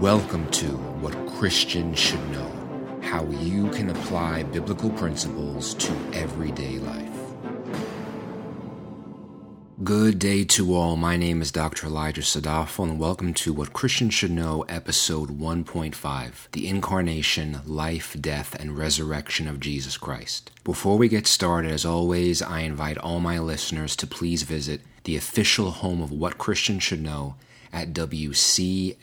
Welcome to What Christians Should Know How You Can Apply Biblical Principles to Everyday Life. Good day to all. My name is Dr. Elijah Sadafo, and welcome to What Christians Should Know, Episode 1.5 The Incarnation, Life, Death, and Resurrection of Jesus Christ. Before we get started, as always, I invite all my listeners to please visit the official home of What Christians Should Know at wcsk.org.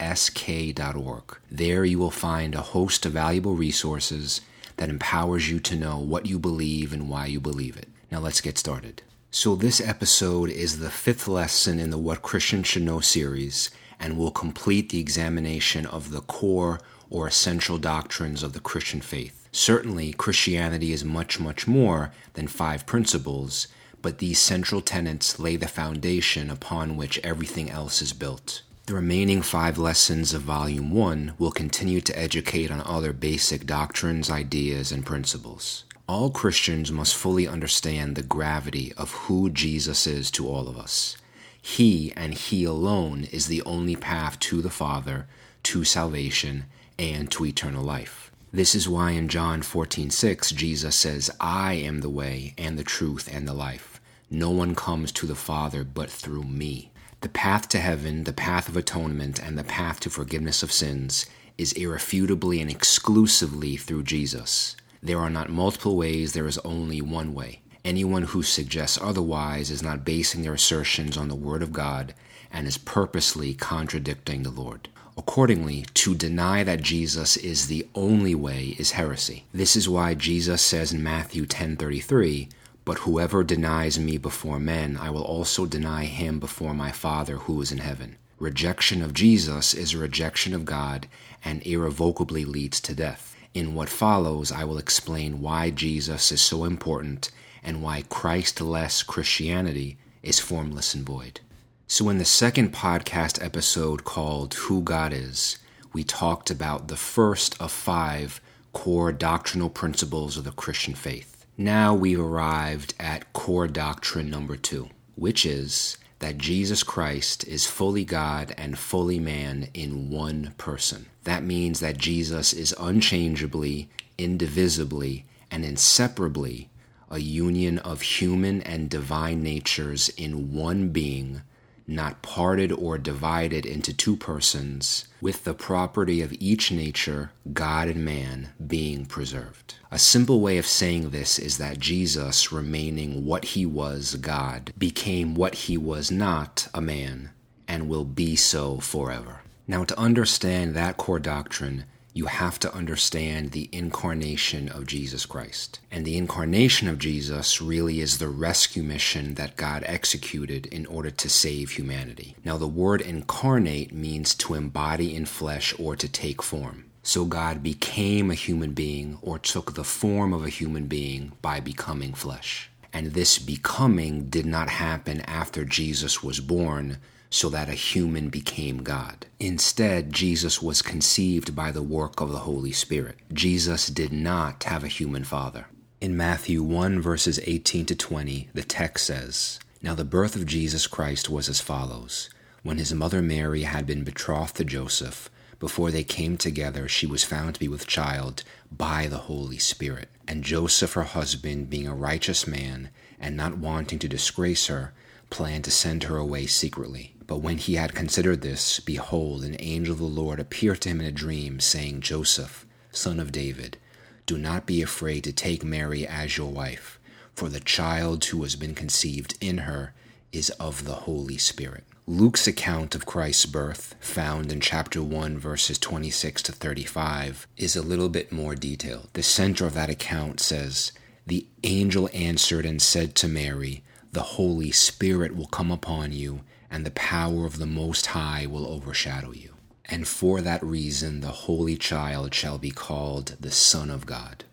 There you will find a host of valuable resources that empowers you to know what you believe and why you believe it. Now let's get started. So, this episode is the fifth lesson in the What Christians Should Know series and will complete the examination of the core or essential doctrines of the Christian faith. Certainly, Christianity is much, much more than five principles, but these central tenets lay the foundation upon which everything else is built. The remaining five lessons of Volume 1 will continue to educate on other basic doctrines, ideas, and principles. All Christians must fully understand the gravity of who Jesus is to all of us. He and He alone is the only path to the Father, to salvation, and to eternal life. This is why in John 14:6 Jesus says, "I am the way and the truth and the life. No one comes to the Father but through me." The path to heaven, the path of atonement, and the path to forgiveness of sins is irrefutably and exclusively through Jesus. There are not multiple ways, there is only one way. Anyone who suggests otherwise is not basing their assertions on the Word of God and is purposely contradicting the Lord. Accordingly, to deny that Jesus is the only way is heresy. This is why Jesus says in Matthew 10:33, "But whoever denies me before men, I will also deny him before my Father who is in heaven." Rejection of Jesus is a rejection of God and irrevocably leads to death. In what follows, I will explain why Jesus is so important and why Christ-less Christianity is formless and void. So, in the second podcast episode called Who God Is, we talked about the first of five core doctrinal principles of the Christian faith. Now we've arrived at core doctrine number two, which is that Jesus Christ is fully God and fully man in one person. That means that Jesus is unchangeably, indivisibly, and inseparably a union of human and divine natures in one being, not parted or divided into two persons, with the property of each nature, God and man, being preserved. A simple way of saying this is that Jesus, remaining what he was, God, became what he was not, a man, and will be so forever. Now, to understand that core doctrine, you have to understand the incarnation of Jesus Christ. And the incarnation of Jesus really is the rescue mission that God executed in order to save humanity. Now, the word incarnate means to embody in flesh or to take form. So God became a human being or took the form of a human being by becoming flesh. And this becoming did not happen after Jesus was born so that a human became God. Instead, Jesus was conceived by the work of the Holy Spirit. Jesus did not have a human father. In Matthew 1, verses 18 to 20, the text says, Now the birth of Jesus Christ was as follows. When his mother Mary had been betrothed to Joseph, before they came together, she was found to be with child by the Holy Spirit. And Joseph, her husband, being a righteous man, and not wanting to disgrace her, planned to send her away secretly. But when he had considered this, behold, an angel of the Lord appeared to him in a dream, saying, Joseph, son of David, do not be afraid to take Mary as your wife, for the child who has been conceived in her is of the Holy Spirit. Luke's account of Christ's birth, found in chapter 1, verses 26 to 35, is a little bit more detailed. The center of that account says, The angel answered and said to Mary, The Holy Spirit will come upon you, and the power of the Most High will overshadow you. And for that reason, the Holy Child shall be called the Son of God.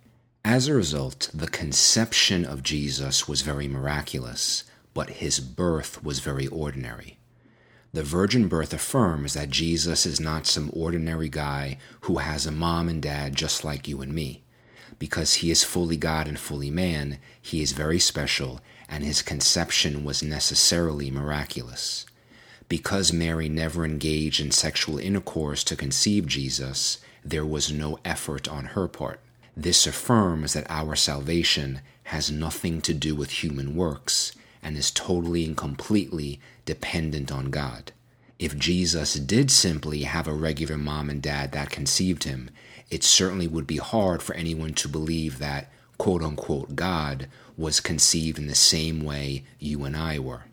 As a result, the conception of Jesus was very miraculous, but his birth was very ordinary. The virgin birth affirms that Jesus is not some ordinary guy who has a mom and dad just like you and me. Because he is fully God and fully man, he is very special, and his conception was necessarily miraculous. Because Mary never engaged in sexual intercourse to conceive Jesus, there was no effort on her part. This affirms that our salvation has nothing to do with human works and is totally and completely dependent on God. If Jesus did simply have a regular mom and dad that conceived him, it certainly would be hard for anyone to believe that, quote unquote, God was conceived in the same way you and I were.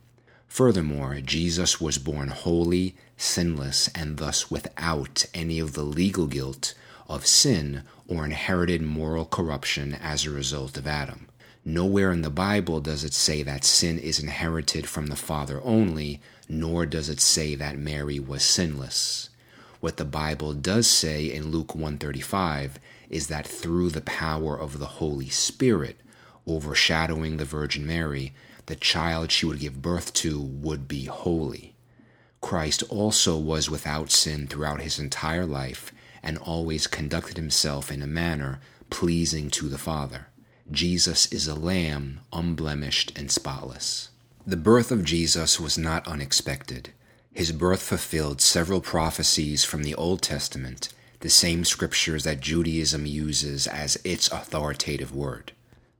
Furthermore, Jesus was born holy, sinless, and thus without any of the legal guilt of sin or inherited moral corruption as a result of Adam. Nowhere in the Bible does it say that sin is inherited from the Father only, nor does it say that Mary was sinless. What the Bible does say in Luke 135 is that through the power of the Holy Spirit overshadowing the Virgin Mary, the child she would give birth to would be holy. Christ also was without sin throughout his entire life and always conducted himself in a manner pleasing to the Father. Jesus is a lamb, unblemished and spotless. The birth of Jesus was not unexpected. His birth fulfilled several prophecies from the Old Testament, the same scriptures that Judaism uses as its authoritative word.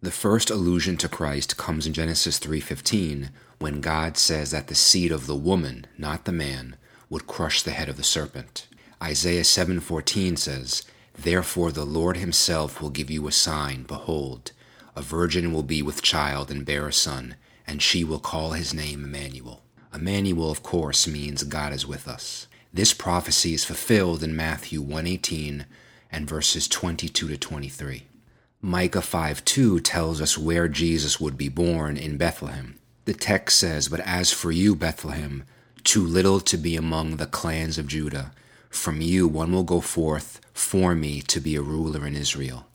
The first allusion to Christ comes in Genesis 3:15 when God says that the seed of the woman, not the man, would crush the head of the serpent. Isaiah 7:14 says, "Therefore the Lord himself will give you a sign, behold, a virgin will be with child and bear a son, and she will call his name Emmanuel." Emmanuel, of course, means God is with us. This prophecy is fulfilled in Matthew 1:18 and verses 22 to 23. Micah 5 2 tells us where Jesus would be born in Bethlehem. The text says, "But as for you, Bethlehem, too little to be among the clans of Judah, from you one will go forth for me to be a ruler in Israel.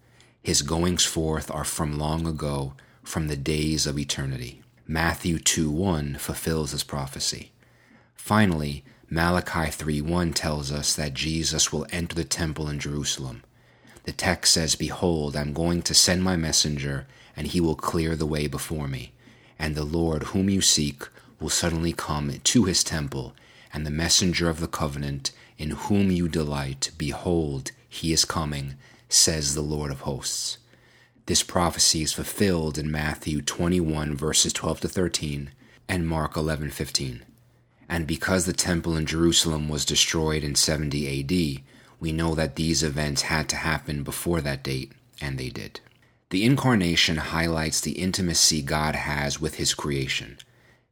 His goings forth are from long ago, from the days of eternity. Matthew 2 1 fulfills this prophecy. Finally, Malachi 3 1 tells us that Jesus will enter the temple in Jerusalem. The text says, Behold, I'm going to send my messenger, and he will clear the way before me. And the Lord whom you seek will suddenly come to his temple, and the messenger of the covenant in whom you delight, behold, he is coming, says the Lord of hosts. This prophecy is fulfilled in Matthew 21, verses 12 to 13, and Mark 11, 15. And because the temple in Jerusalem was destroyed in 70 AD, we know that these events had to happen before that date, and they did. The Incarnation highlights the intimacy God has with His creation.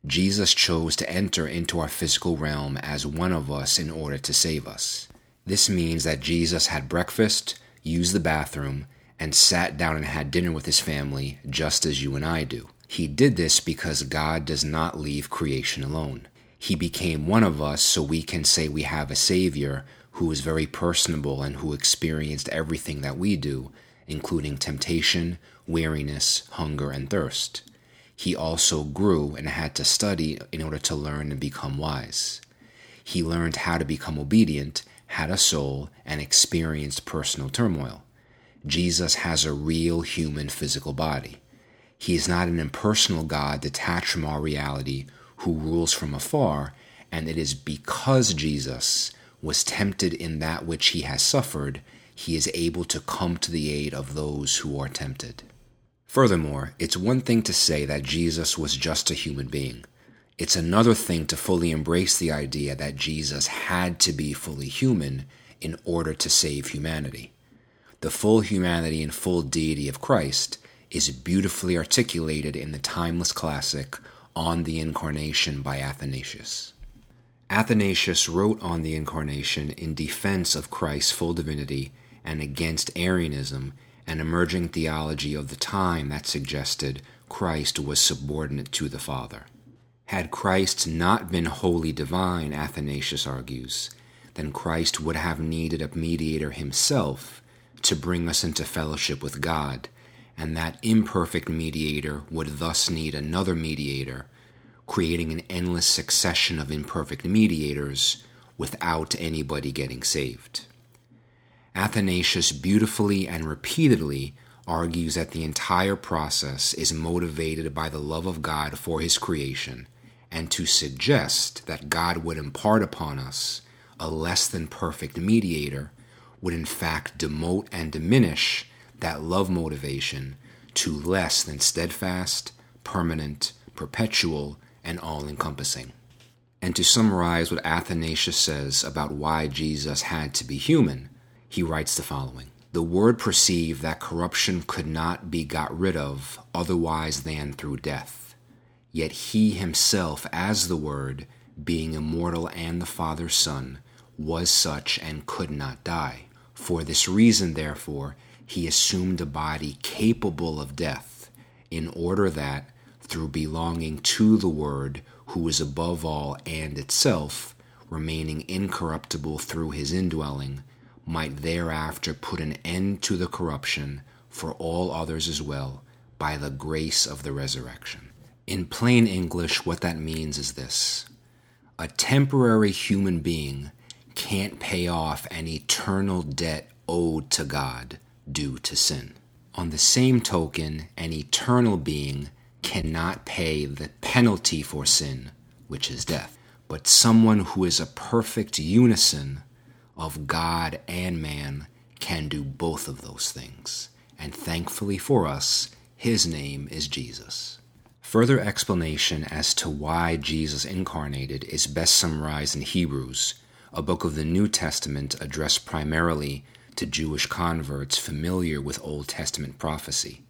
Jesus chose to enter into our physical realm as one of us in order to save us. This means that Jesus had breakfast, used the bathroom, and sat down and had dinner with his family, just as you and I do. He did this because God does not leave creation alone. He became one of us so we can say we have a Savior who is very personable and who experienced everything that we do, including temptation, weariness, hunger, and thirst he also grew and had to study in order to learn and become wise. He learned how to become obedient, had a soul, and experienced personal turmoil. Jesus has a real human physical body. He is not an impersonal God detached from our reality who rules from afar, and it is because Jesus was tempted in that which he has suffered, he is able to come to the aid of those who are tempted. Furthermore, it's one thing to say that Jesus was just a human being. It's another thing to fully embrace the idea that Jesus had to be fully human in order to save humanity. The full humanity and full deity of Christ is beautifully articulated in the timeless classic On the Incarnation by Athanasius. Athanasius wrote on the Incarnation in defense of Christ's full divinity and against Arianism an emerging theology of the time that suggested Christ was subordinate to the Father. Had Christ not been wholly divine, Athanasius argues, then Christ would have needed a mediator himself to bring us into fellowship with God, and that imperfect mediator would thus need another mediator, creating an endless succession of imperfect mediators without anybody getting saved. Athanasius beautifully and repeatedly argues that the entire process is motivated by the love of God for his creation, and to suggest that God would impart upon us a less than perfect mediator would in fact demote and diminish that love motivation to less than steadfast, permanent, perpetual, and all encompassing. And to summarize what Athanasius says about why Jesus had to be human, he writes the following The Word perceived that corruption could not be got rid of otherwise than through death. Yet he himself, as the Word, being immortal and the Father's Son, was such and could not die. For this reason, therefore, he assumed a body capable of death, in order that, through belonging to the Word, who is above all and itself, remaining incorruptible through his indwelling, might thereafter put an end to the corruption for all others as well by the grace of the resurrection. In plain English, what that means is this a temporary human being can't pay off an eternal debt owed to God due to sin. On the same token, an eternal being cannot pay the penalty for sin, which is death. But someone who is a perfect unison of God and man can do both of those things. And thankfully for us, his name is Jesus. Further explanation as to why Jesus incarnated is best summarized in Hebrews, a book of the New Testament addressed primarily to Jewish converts familiar with Old Testament prophecy.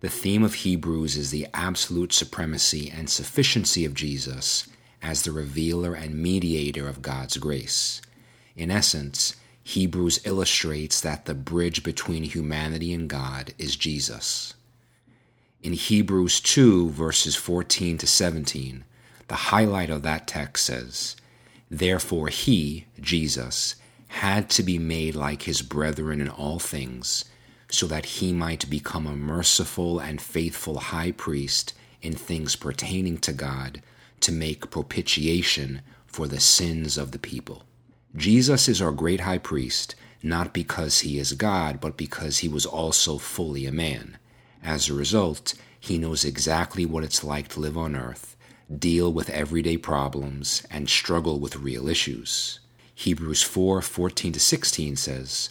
The theme of Hebrews is the absolute supremacy and sufficiency of Jesus as the revealer and mediator of God's grace. In essence, Hebrews illustrates that the bridge between humanity and God is Jesus. In Hebrews 2, verses 14 to 17, the highlight of that text says, Therefore, he, Jesus, had to be made like his brethren in all things, so that he might become a merciful and faithful high priest in things pertaining to God, to make propitiation for the sins of the people. Jesus is our great high priest, not because he is God, but because he was also fully a man. As a result, he knows exactly what it's like to live on earth, deal with everyday problems, and struggle with real issues. Hebrews 4 14 to 16 says,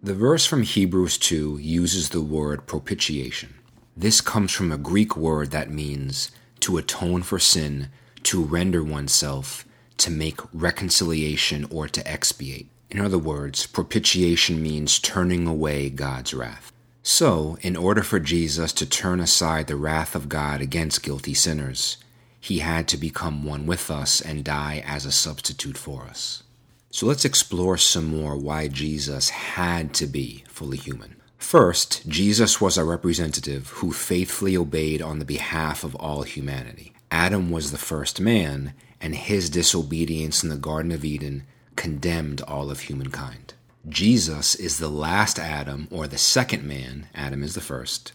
The verse from Hebrews 2 uses the word propitiation. This comes from a Greek word that means to atone for sin, to render oneself, to make reconciliation, or to expiate. In other words, propitiation means turning away God's wrath. So, in order for Jesus to turn aside the wrath of God against guilty sinners, he had to become one with us and die as a substitute for us. So let's explore some more why Jesus had to be fully human. First, Jesus was a representative who faithfully obeyed on the behalf of all humanity. Adam was the first man, and his disobedience in the Garden of Eden condemned all of humankind. Jesus is the last Adam, or the second man, Adam is the first,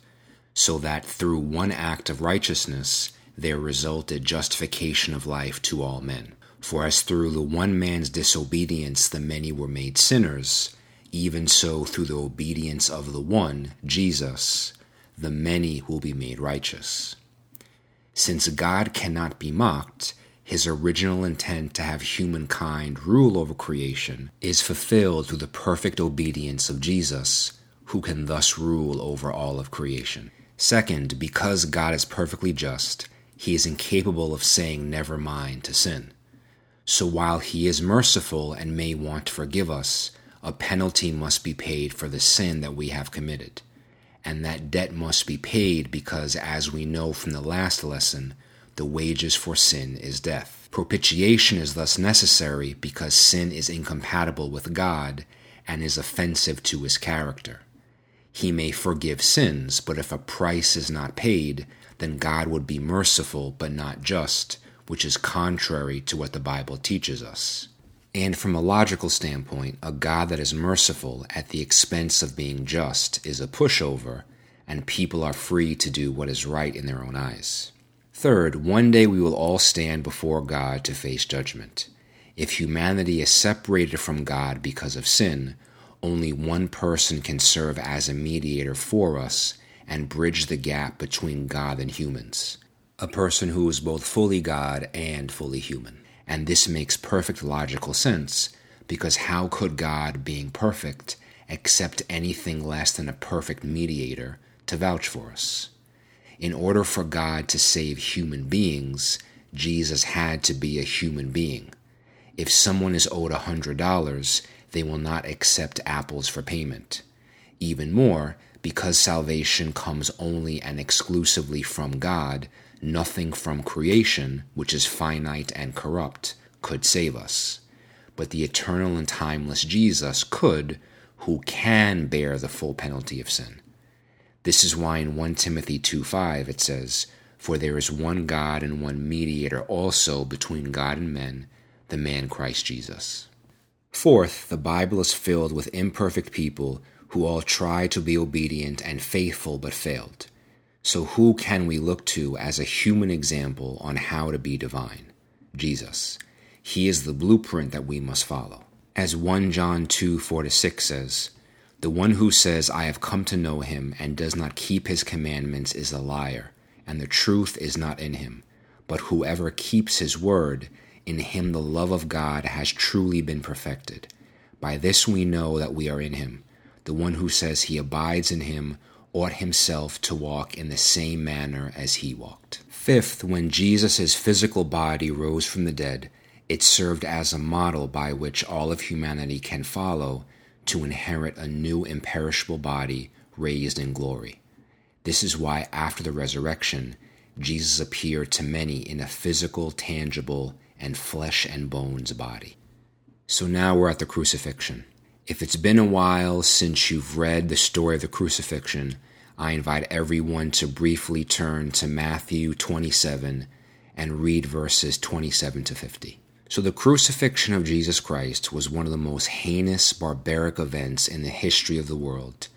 so that through one act of righteousness, there resulted justification of life to all men. For as through the one man's disobedience the many were made sinners, even so through the obedience of the one, Jesus, the many will be made righteous. Since God cannot be mocked, his original intent to have humankind rule over creation is fulfilled through the perfect obedience of Jesus, who can thus rule over all of creation. Second, because God is perfectly just, he is incapable of saying never mind to sin. So while he is merciful and may want to forgive us, a penalty must be paid for the sin that we have committed. And that debt must be paid because, as we know from the last lesson, the wages for sin is death. Propitiation is thus necessary because sin is incompatible with God and is offensive to his character. He may forgive sins, but if a price is not paid, then God would be merciful but not just, which is contrary to what the Bible teaches us. And from a logical standpoint, a God that is merciful at the expense of being just is a pushover, and people are free to do what is right in their own eyes. Third, one day we will all stand before God to face judgment. If humanity is separated from God because of sin, only one person can serve as a mediator for us and bridge the gap between God and humans. A person who is both fully God and fully human. And this makes perfect logical sense because how could God, being perfect, accept anything less than a perfect mediator to vouch for us? In order for God to save human beings, Jesus had to be a human being. If someone is owed a $100, they will not accept apples for payment. Even more, because salvation comes only and exclusively from God, nothing from creation, which is finite and corrupt, could save us. But the eternal and timeless Jesus could, who can bear the full penalty of sin. This is why in 1 Timothy 2 5 it says, For there is one God and one mediator also between God and men, the man Christ Jesus. Fourth, the Bible is filled with imperfect people who all tried to be obedient and faithful but failed. So, who can we look to as a human example on how to be divine? Jesus. He is the blueprint that we must follow. As 1 John 2 4 6 says, The one who says, I have come to know him, and does not keep his commandments is a liar, and the truth is not in him. But whoever keeps his word, in him the love of God has truly been perfected. By this we know that we are in him. The one who says he abides in him ought himself to walk in the same manner as he walked. Fifth, when Jesus' physical body rose from the dead, it served as a model by which all of humanity can follow to inherit a new imperishable body raised in glory. This is why, after the resurrection, Jesus appeared to many in a physical, tangible, and flesh and bones body. So now we're at the crucifixion. If it's been a while since you've read the story of the crucifixion, I invite everyone to briefly turn to Matthew 27 and read verses 27 to 50. So, the crucifixion of Jesus Christ was one of the most heinous, barbaric events in the history of the world.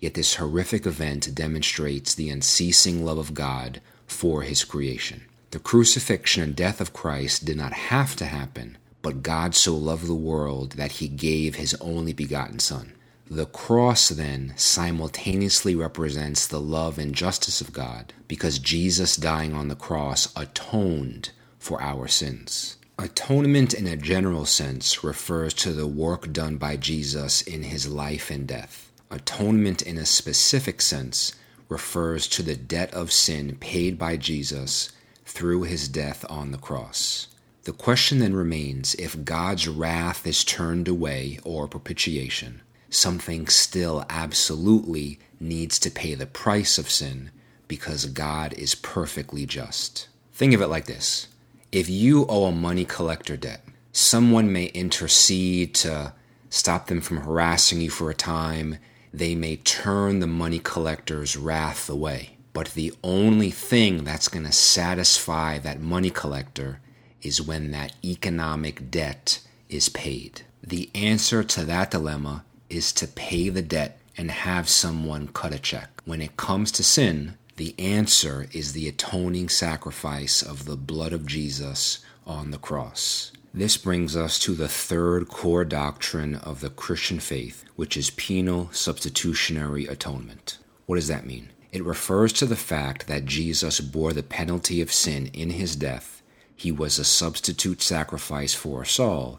Yet, this horrific event demonstrates the unceasing love of God for His creation. The crucifixion and death of Christ did not have to happen, but God so loved the world that he gave his only begotten Son. The cross then simultaneously represents the love and justice of God because Jesus dying on the cross atoned for our sins. Atonement in a general sense refers to the work done by Jesus in his life and death. Atonement in a specific sense refers to the debt of sin paid by Jesus through his death on the cross. The question then remains if God's wrath is turned away or propitiation, something still absolutely needs to pay the price of sin because God is perfectly just. Think of it like this if you owe a money collector debt, someone may intercede to stop them from harassing you for a time. They may turn the money collector's wrath away. But the only thing that's going to satisfy that money collector is when that economic debt is paid. The answer to that dilemma is to pay the debt and have someone cut a check. When it comes to sin, the answer is the atoning sacrifice of the blood of Jesus on the cross. This brings us to the third core doctrine of the Christian faith, which is penal substitutionary atonement. What does that mean? It refers to the fact that Jesus bore the penalty of sin in his death he was a substitute sacrifice for us all,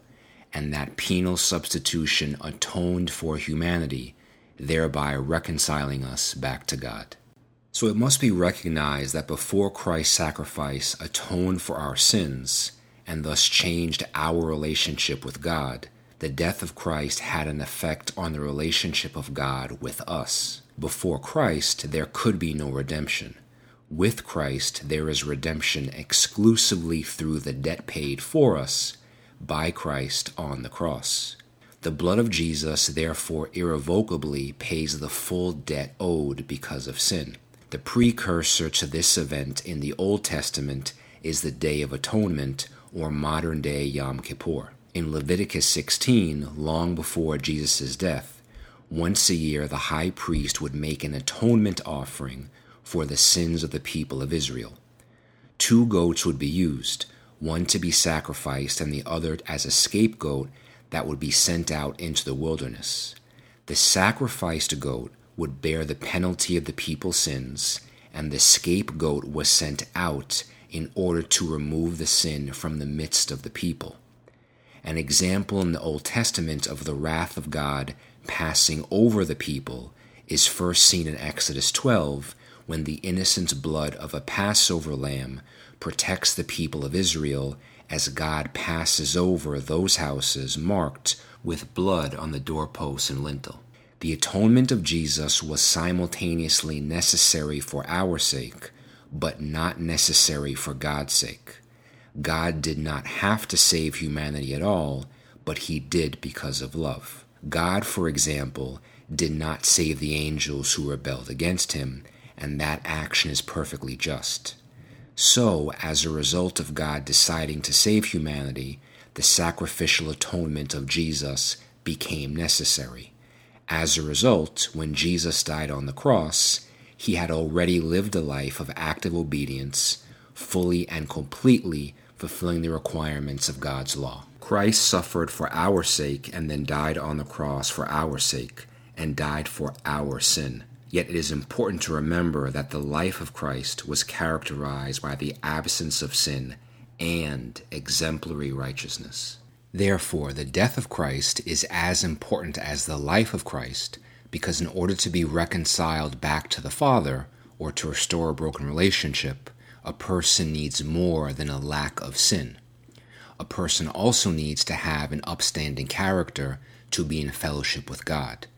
and that penal substitution atoned for humanity, thereby reconciling us back to God. So it must be recognized that before Christ's sacrifice atoned for our sins and thus changed our relationship with God, the death of Christ had an effect on the relationship of God with us. Before Christ, there could be no redemption. With Christ, there is redemption exclusively through the debt paid for us by Christ on the cross. The blood of Jesus, therefore, irrevocably pays the full debt owed because of sin. The precursor to this event in the Old Testament is the Day of Atonement or modern day Yom Kippur. In Leviticus 16, long before Jesus' death, once a year the high priest would make an atonement offering for the sins of the people of Israel. Two goats would be used, one to be sacrificed and the other as a scapegoat that would be sent out into the wilderness. The sacrificed goat would bear the penalty of the people's sins, and the scapegoat was sent out in order to remove the sin from the midst of the people. An example in the Old Testament of the wrath of God passing over the people is first seen in Exodus 12 when the innocent blood of a Passover lamb protects the people of Israel as God passes over those houses marked with blood on the doorposts and lintel. The atonement of Jesus was simultaneously necessary for our sake, but not necessary for God's sake. God did not have to save humanity at all, but he did because of love. God, for example, did not save the angels who rebelled against him, and that action is perfectly just. So, as a result of God deciding to save humanity, the sacrificial atonement of Jesus became necessary. As a result, when Jesus died on the cross, he had already lived a life of active obedience, fully and completely fulfilling the requirements of God's law. Christ suffered for our sake and then died on the cross for our sake and died for our sin. Yet it is important to remember that the life of Christ was characterized by the absence of sin and exemplary righteousness. Therefore, the death of Christ is as important as the life of Christ because, in order to be reconciled back to the Father or to restore a broken relationship, a person needs more than a lack of sin. A person also needs to have an upstanding character to be in fellowship with God.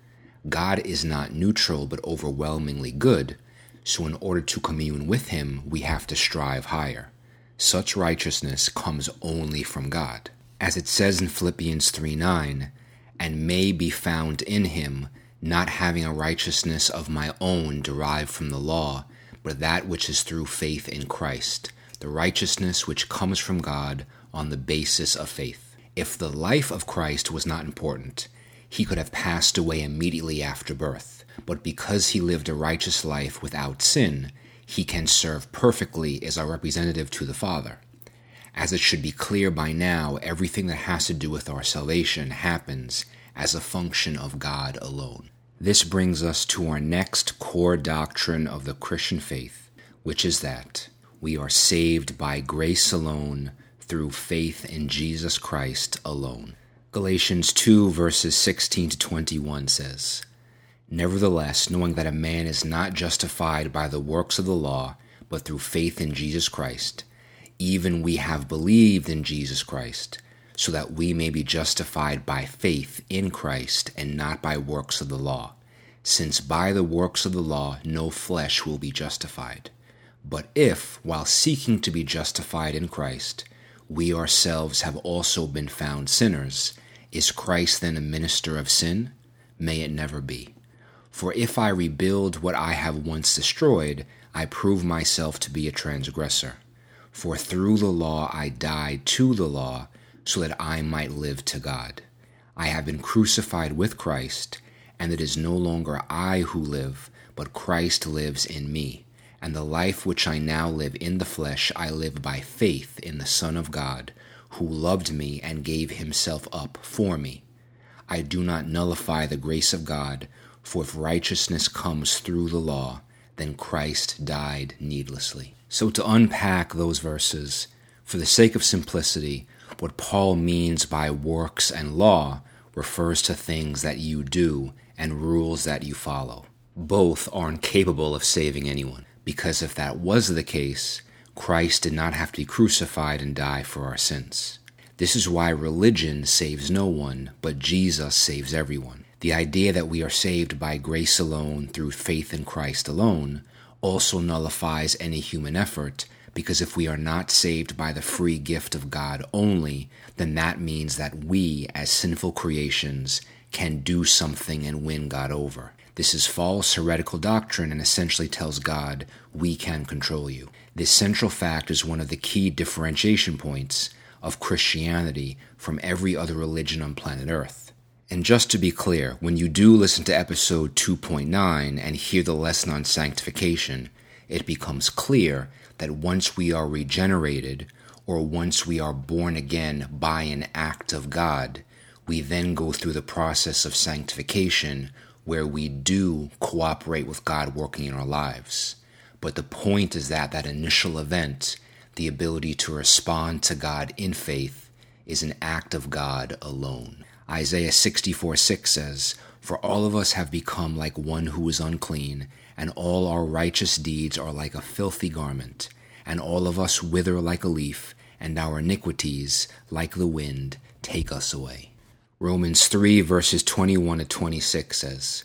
God is not neutral but overwhelmingly good, so in order to commune with Him, we have to strive higher. Such righteousness comes only from God. As it says in Philippians 3 9, and may be found in Him, not having a righteousness of my own derived from the law, but that which is through faith in Christ, the righteousness which comes from God on the basis of faith. If the life of Christ was not important, he could have passed away immediately after birth, but because he lived a righteous life without sin, he can serve perfectly as our representative to the Father. As it should be clear by now, everything that has to do with our salvation happens as a function of God alone. This brings us to our next core doctrine of the Christian faith, which is that we are saved by grace alone through faith in Jesus Christ alone. Galatians 2, verses 16 to 21 says, Nevertheless, knowing that a man is not justified by the works of the law, but through faith in Jesus Christ, even we have believed in Jesus Christ, so that we may be justified by faith in Christ and not by works of the law, since by the works of the law no flesh will be justified. But if, while seeking to be justified in Christ, we ourselves have also been found sinners, is Christ then a minister of sin? May it never be. For if I rebuild what I have once destroyed, I prove myself to be a transgressor. For through the law I died to the law, so that I might live to God. I have been crucified with Christ, and it is no longer I who live, but Christ lives in me. And the life which I now live in the flesh, I live by faith in the Son of God who loved me and gave himself up for me. I do not nullify the grace of God, for if righteousness comes through the law, then Christ died needlessly. So, to unpack those verses, for the sake of simplicity, what Paul means by works and law refers to things that you do and rules that you follow. Both are incapable of saving anyone, because if that was the case, Christ did not have to be crucified and die for our sins. This is why religion saves no one, but Jesus saves everyone. The idea that we are saved by grace alone through faith in Christ alone also nullifies any human effort because if we are not saved by the free gift of God only, then that means that we, as sinful creations, can do something and win God over. This is false, heretical doctrine and essentially tells God, we can control you. This central fact is one of the key differentiation points of Christianity from every other religion on planet Earth. And just to be clear, when you do listen to episode 2.9 and hear the lesson on sanctification, it becomes clear that once we are regenerated, or once we are born again by an act of God, we then go through the process of sanctification where we do cooperate with God working in our lives. But the point is that that initial event, the ability to respond to God in faith, is an act of God alone. Isaiah 64 6 says, For all of us have become like one who is unclean, and all our righteous deeds are like a filthy garment, and all of us wither like a leaf, and our iniquities, like the wind, take us away. Romans 3, verses 21 to 26 says,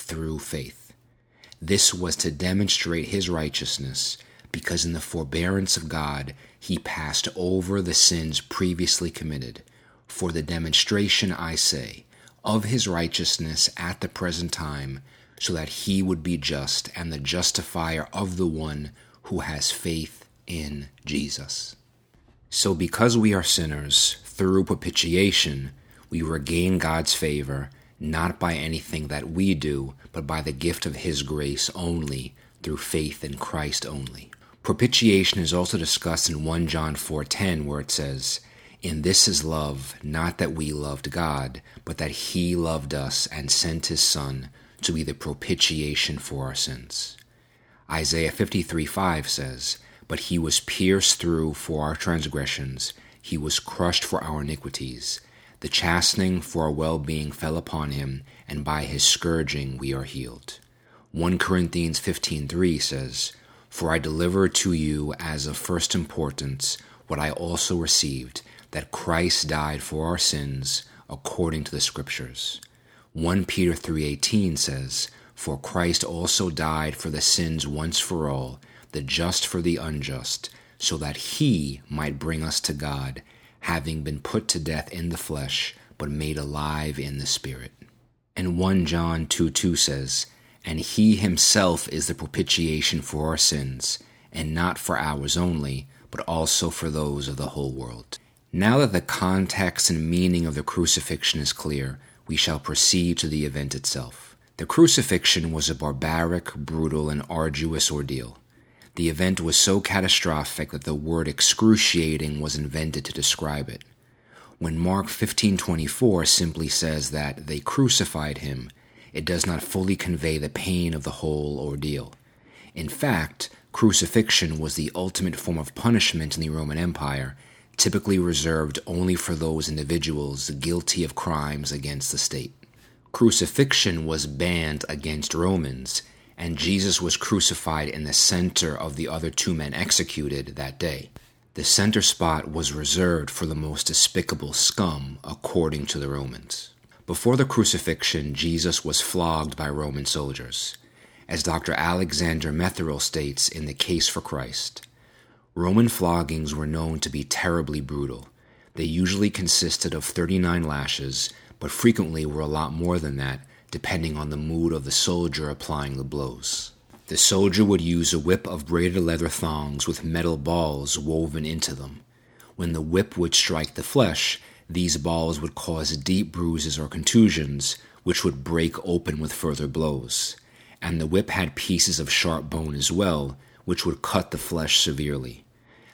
through faith. This was to demonstrate his righteousness, because in the forbearance of God he passed over the sins previously committed. For the demonstration, I say, of his righteousness at the present time, so that he would be just and the justifier of the one who has faith in Jesus. So, because we are sinners, through propitiation, we regain God's favor, not by anything that we do, but by the gift of His grace only, through faith in Christ only. Propitiation is also discussed in 1 John 4:10 where it says, "In this is love, not that we loved God, but that he loved us and sent his son to be the propitiation for our sins." Isaiah 53:5 says, "But he was pierced through for our transgressions, he was crushed for our iniquities. The chastening for our well being fell upon him, and by his scourging we are healed. 1 Corinthians 15:3 says, "For I deliver to you as of first importance what I also received, that Christ died for our sins according to the scriptures." 1 Peter 3:18 says, "For Christ also died for the sins once for all, the just for the unjust, so that he might bring us to God, having been put to death in the flesh, but made alive in the Spirit. And 1 John 2 2 says, And he himself is the propitiation for our sins, and not for ours only, but also for those of the whole world. Now that the context and meaning of the crucifixion is clear, we shall proceed to the event itself. The crucifixion was a barbaric, brutal, and arduous ordeal. The event was so catastrophic that the word excruciating was invented to describe it. When Mark 15:24 simply says that they crucified him, it does not fully convey the pain of the whole ordeal. In fact, crucifixion was the ultimate form of punishment in the Roman Empire, typically reserved only for those individuals guilty of crimes against the state. Crucifixion was banned against Romans and Jesus was crucified in the center of the other two men executed that day. The center spot was reserved for the most despicable scum, according to the Romans. Before the crucifixion, Jesus was flogged by Roman soldiers. As Dr. Alexander Metherell states in The Case for Christ, Roman floggings were known to be terribly brutal. They usually consisted of 39 lashes, but frequently were a lot more than that, depending on the mood of the soldier applying the blows. The soldier would use a whip of braided leather thongs with metal balls woven into them. When the whip would strike the flesh, these balls would cause deep bruises or contusions, which would break open with further blows. And the whip had pieces of sharp bone as well, which would cut the flesh severely.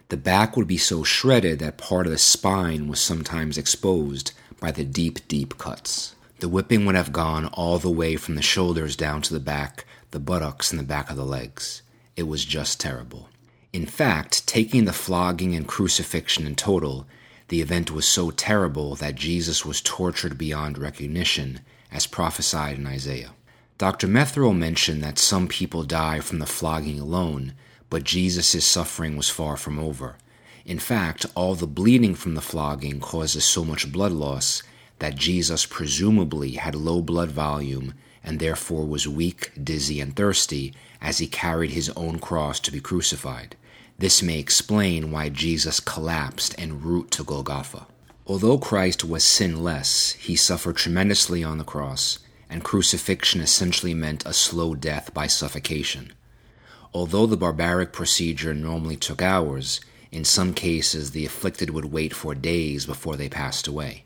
The back would be so shredded that part of the spine was sometimes exposed by the deep, deep cuts. The whipping would have gone all the way from the shoulders down to the back, the buttocks, and the back of the legs. It was just terrible. In fact, taking the flogging and crucifixion in total, the event was so terrible that Jesus was tortured beyond recognition, as prophesied in Isaiah. Dr. Metherell mentioned that some people die from the flogging alone, but Jesus' suffering was far from over. In fact, all the bleeding from the flogging causes so much blood loss that Jesus presumably had low blood volume and therefore was weak, dizzy, and thirsty as he carried his own cross to be crucified. This may explain why Jesus collapsed en route to Golgotha. Although Christ was sinless, he suffered tremendously on the cross and crucifixion essentially meant a slow death by suffocation. Although the barbaric procedure normally took hours, in some cases the afflicted would wait for days before they passed away.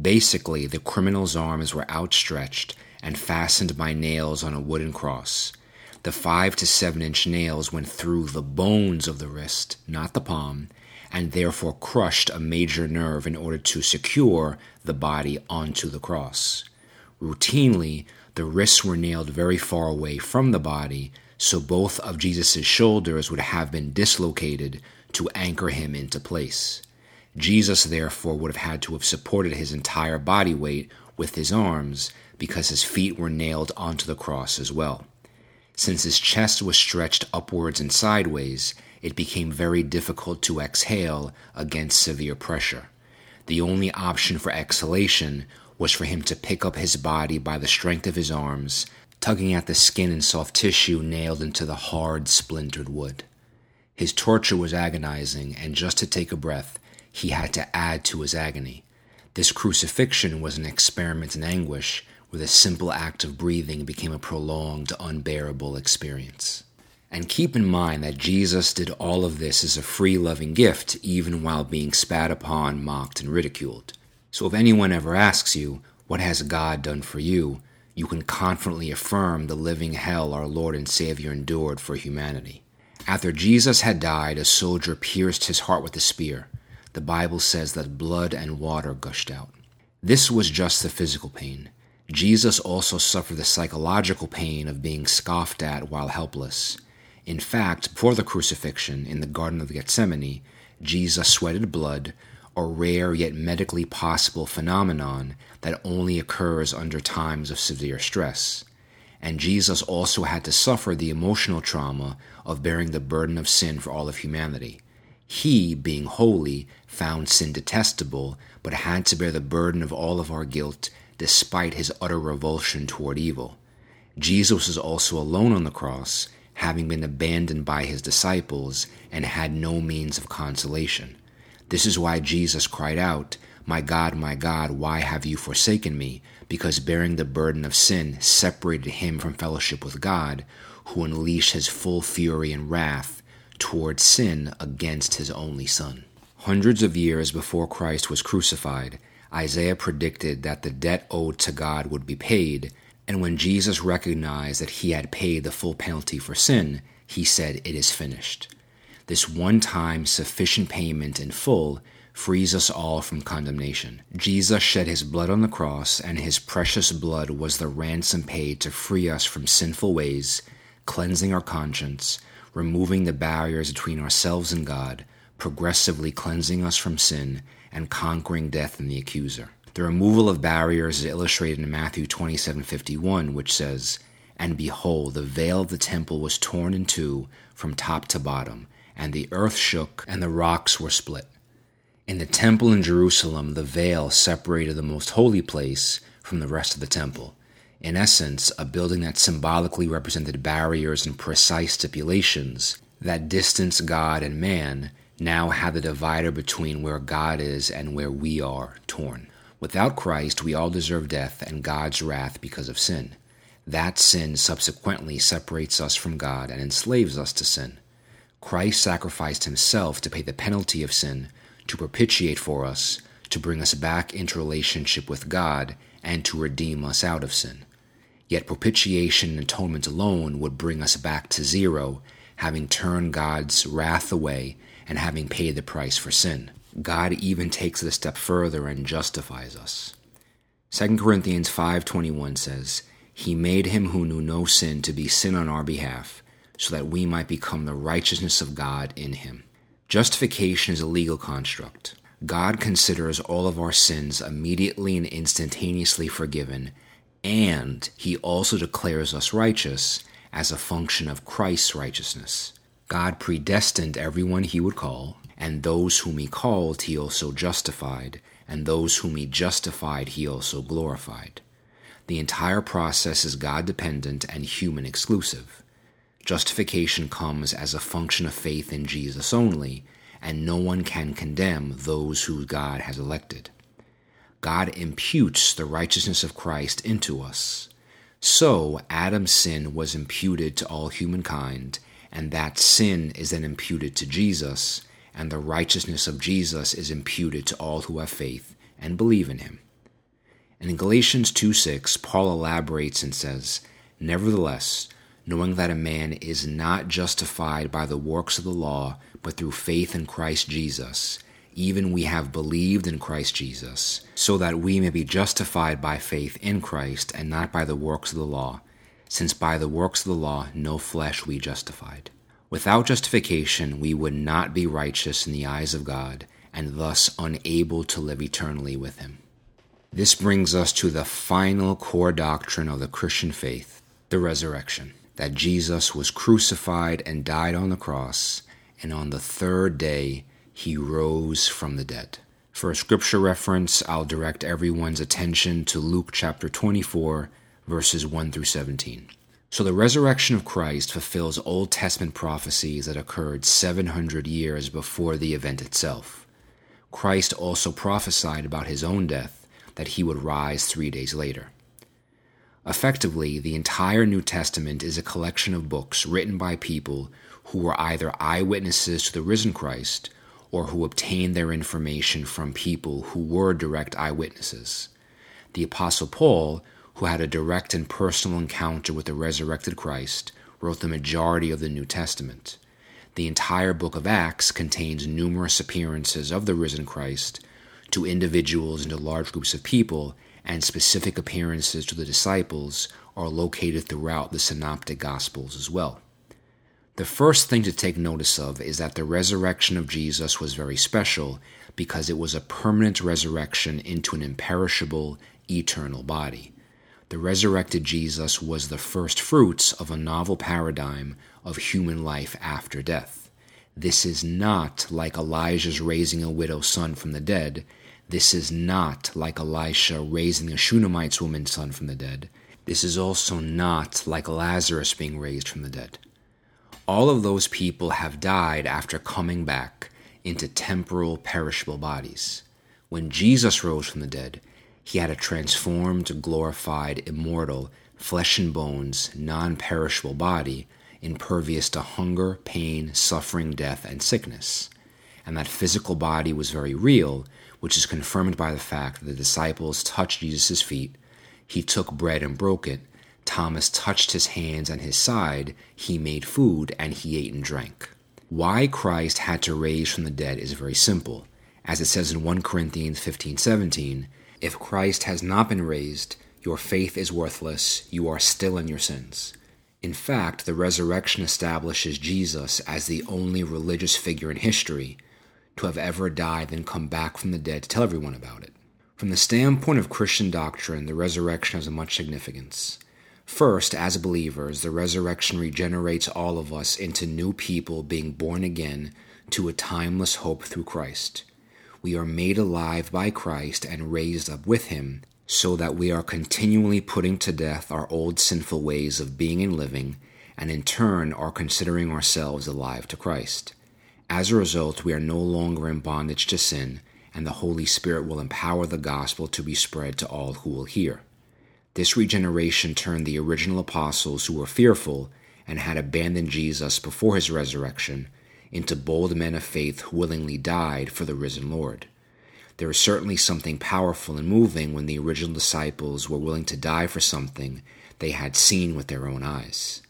Basically, the criminal's arms were outstretched and fastened by nails on a wooden cross. The five to seven inch nails went through the bones of the wrist, not the palm, and therefore crushed a major nerve in order to secure the body onto the cross. Routinely, the wrists were nailed very far away from the body, so both of Jesus' shoulders would have been dislocated to anchor him into place. Jesus, therefore, would have had to have supported his entire body weight with his arms because his feet were nailed onto the cross as well. Since his chest was stretched upwards and sideways, it became very difficult to exhale against severe pressure. The only option for exhalation was for him to pick up his body by the strength of his arms, tugging at the skin and soft tissue nailed into the hard, splintered wood. His torture was agonizing, and just to take a breath, he had to add to his agony. This crucifixion was an experiment in anguish where the simple act of breathing became a prolonged, unbearable experience. And keep in mind that Jesus did all of this as a free loving gift, even while being spat upon, mocked, and ridiculed. So if anyone ever asks you, What has God done for you? you can confidently affirm the living hell our Lord and Savior endured for humanity. After Jesus had died, a soldier pierced his heart with a spear. The Bible says that blood and water gushed out. This was just the physical pain. Jesus also suffered the psychological pain of being scoffed at while helpless. In fact, before the crucifixion in the Garden of Gethsemane, Jesus sweated blood, a rare yet medically possible phenomenon that only occurs under times of severe stress. And Jesus also had to suffer the emotional trauma of bearing the burden of sin for all of humanity. He, being holy, found sin detestable, but had to bear the burden of all of our guilt despite his utter revulsion toward evil. Jesus was also alone on the cross, having been abandoned by his disciples and had no means of consolation. This is why Jesus cried out, My God, my God, why have you forsaken me? Because bearing the burden of sin separated him from fellowship with God, who unleashed his full fury and wrath toward sin against his only Son. Hundreds of years before Christ was crucified, Isaiah predicted that the debt owed to God would be paid, and when Jesus recognized that he had paid the full penalty for sin, he said, It is finished. This one time sufficient payment in full frees us all from condemnation. Jesus shed his blood on the cross, and his precious blood was the ransom paid to free us from sinful ways, cleansing our conscience, removing the barriers between ourselves and God, progressively cleansing us from sin, and conquering death and the accuser. The removal of barriers is illustrated in Matthew 27:51, which says, "And behold, the veil of the temple was torn in two from top to bottom." and the earth shook, and the rocks were split. In the temple in Jerusalem, the veil separated the most holy place from the rest of the temple. In essence, a building that symbolically represented barriers and precise stipulations that distance God and man now had the divider between where God is and where we are torn. Without Christ, we all deserve death and God's wrath because of sin. That sin subsequently separates us from God and enslaves us to sin. Christ sacrificed himself to pay the penalty of sin, to propitiate for us, to bring us back into relationship with God, and to redeem us out of sin. Yet propitiation and atonement alone would bring us back to zero, having turned God's wrath away and having paid the price for sin. God even takes it a step further and justifies us. 2 Corinthians 5:21 says, "He made him who knew no sin to be sin on our behalf, so that we might become the righteousness of God in him. Justification is a legal construct. God considers all of our sins immediately and instantaneously forgiven And he also declares us righteous as a function of Christ's righteousness. God predestined everyone he would call, and those whom he called he also justified, and those whom he justified he also glorified. The entire process is God dependent and human exclusive. Justification comes as a function of faith in Jesus only, and no one can condemn those who God has elected. God imputes the righteousness of Christ into us. So, Adam's sin was imputed to all humankind, and that sin is then imputed to Jesus, and the righteousness of Jesus is imputed to all who have faith and believe in him. And in Galatians 2 6, Paul elaborates and says, Nevertheless, knowing that a man is not justified by the works of the law, but through faith in Christ Jesus, even we have believed in Christ Jesus, so that we may be justified by faith in Christ and not by the works of the law, since by the works of the law no flesh we justified. Without justification, we would not be righteous in the eyes of God, and thus unable to live eternally with Him. This brings us to the final core doctrine of the Christian faith the resurrection. That Jesus was crucified and died on the cross, and on the third day he rose from the dead. For a scripture reference, I'll direct everyone's attention to Luke chapter 24, verses 1 through 17. So the resurrection of Christ fulfills Old Testament prophecies that occurred 700 years before the event itself. Christ also prophesied about his own death, that he would rise three days later. Effectively, the entire New Testament is a collection of books written by people who were either eyewitnesses to the risen Christ or who obtained their information from people who were direct eyewitnesses. The Apostle Paul who had a direct and personal encounter with the resurrected Christ, wrote the majority of the New Testament. The entire book of Acts contains numerous appearances of the risen Christ to individuals and to large groups of people, and specific appearances to the disciples are located throughout the Synoptic Gospels as well. The first thing to take notice of is that the resurrection of Jesus was very special because it was a permanent resurrection into an imperishable, eternal body the resurrected Jesus was the first fruits of a novel paradigm of human life after death. This is not like Elijah's raising a widow's son from the dead. This is not like Elisha raising a Shunammite's woman's son from the dead. This is also not like Lazarus being raised from the dead. All of those people have died after coming back into temporal, perishable bodies. When Jesus rose from the dead, he had a transformed, glorified, immortal, flesh and bones, non perishable body, impervious to hunger, pain, suffering, death, and sickness. And that physical body was very real, which is confirmed by the fact that the disciples touched Jesus' feet. He took bread and broke it. Thomas touched his hands and his side. He made food, and he ate and drank. Why Christ had to raise from the dead is very simple. As it says in 1 Corinthians 15 17, if Christ has not been raised, your faith is worthless, you are still in your sins. In fact, the resurrection establishes Jesus as the only religious figure in history to have ever died and come back from the dead to tell everyone about it. From the standpoint of Christian doctrine, the resurrection has a much significance. First, as believers, the resurrection regenerates all of us into new people being born again to a timeless hope through Christ we are made alive by Christ and raised up with him, so that we are continually putting to death our old sinful ways of being and living, and in turn are considering ourselves alive to Christ. As a result, we are no longer in bondage to sin, and the Holy Spirit will empower the gospel to be spread to all who will hear. This regeneration turned the original apostles who were fearful and had abandoned Jesus before his resurrection into bold men of faith who willingly died for the risen Lord. There is certainly something powerful and moving when the original disciples were willing to die for something they had seen with their own eyes.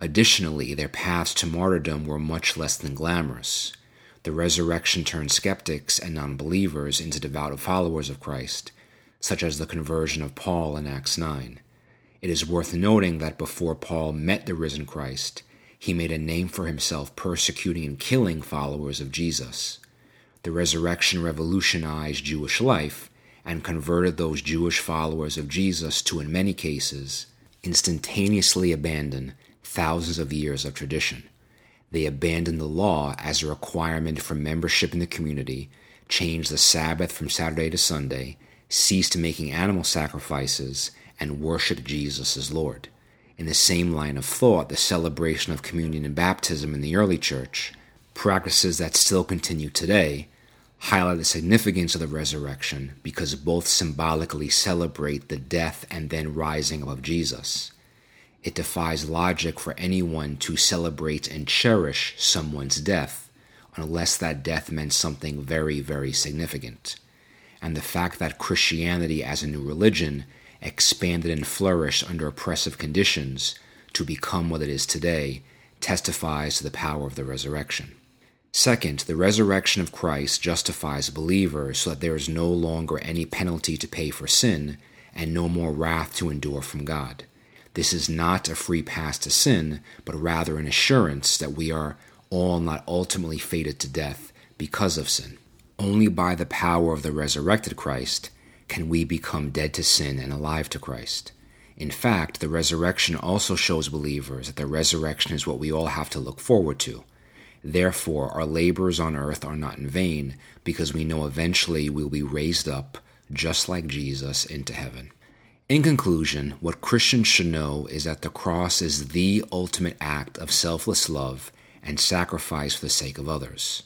Additionally, their paths to martyrdom were much less than glamorous. The resurrection turned skeptics and non believers into devout followers of Christ, such as the conversion of Paul in Acts 9. It is worth noting that before Paul met the risen Christ, he made a name for himself persecuting and killing followers of Jesus. The resurrection revolutionized Jewish life, and converted those Jewish followers of Jesus to, in many cases, instantaneously abandon thousands of years of tradition. They abandoned the law as a requirement for membership in the community, changed the Sabbath from Saturday to Sunday, ceased making animal sacrifices, and worshiped Jesus as Lord. In the same line of thought, the celebration of communion and baptism in the early church, practices that still continue today, highlight the significance of the resurrection because both symbolically celebrate the death and then rising of Jesus. It defies logic for anyone to celebrate and cherish someone's death unless that death meant something very, very significant. And the fact that Christianity as a new religion expanded and flourished under oppressive conditions to become what it is today testifies to the power of the resurrection. Second, the resurrection of Christ justifies believers so that there is no longer any penalty to pay for sin and no more wrath to endure from God. This is not a free pass to sin, but rather an assurance that we are all not ultimately fated to death because of sin. Only by the power of the resurrected Christ can we become dead to sin and alive to Christ. In fact, the resurrection also shows believers that the resurrection is what we all have to look forward to. Therefore, our labors on earth are not in vain, because we know eventually we will be raised up, just like Jesus, into heaven. In conclusion, what Christians should know is that the cross is the ultimate act of selfless love and sacrifice for the sake of others.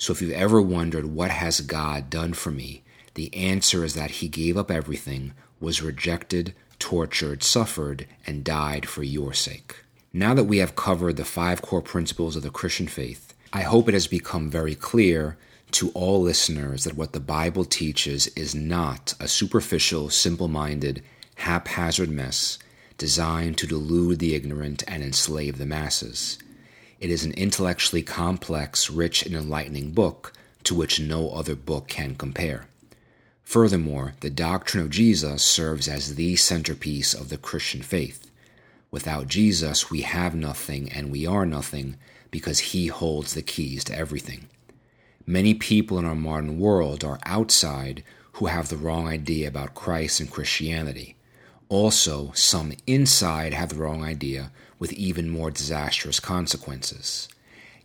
So if you've ever wondered what has God done for me, the answer is that he gave up everything, was rejected, tortured, suffered, and died for your sake. Now that we have covered the five core principles of the Christian faith, I hope it has become very clear to all listeners that what the Bible teaches is not a superficial, simple minded, haphazard mess designed to delude the ignorant and enslave the masses. It is an intellectually complex, rich, and enlightening book to which no other book can compare. Furthermore, the doctrine of Jesus serves as the centerpiece of the Christian faith. Without Jesus, we have nothing and we are nothing because he holds the keys to everything. Many people in our modern world are outside who have the wrong idea about Christ and Christianity. Also, some inside have the wrong idea with even more disastrous consequences.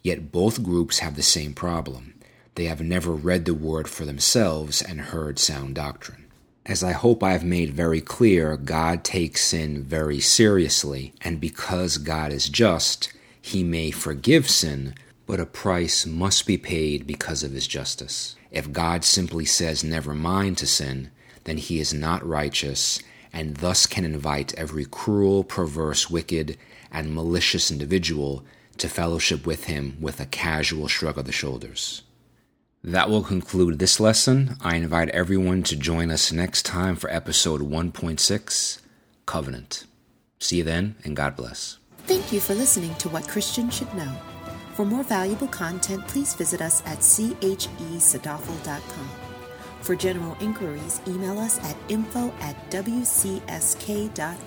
Yet both groups have the same problem. They have never read the Word for themselves and heard sound doctrine. As I hope I have made very clear, God takes sin very seriously, and because God is just, he may forgive sin, but a price must be paid because of his justice. If God simply says never mind to sin, then he is not righteous, and thus can invite every cruel, perverse, wicked, and malicious individual to fellowship with him with a casual shrug of the shoulders. That will conclude this lesson. I invite everyone to join us next time for episode 1.6 Covenant. See you then, and God bless. Thank you for listening to What Christians Should Know. For more valuable content, please visit us at chesadafel.com. For general inquiries, email us at info at wcsk.org.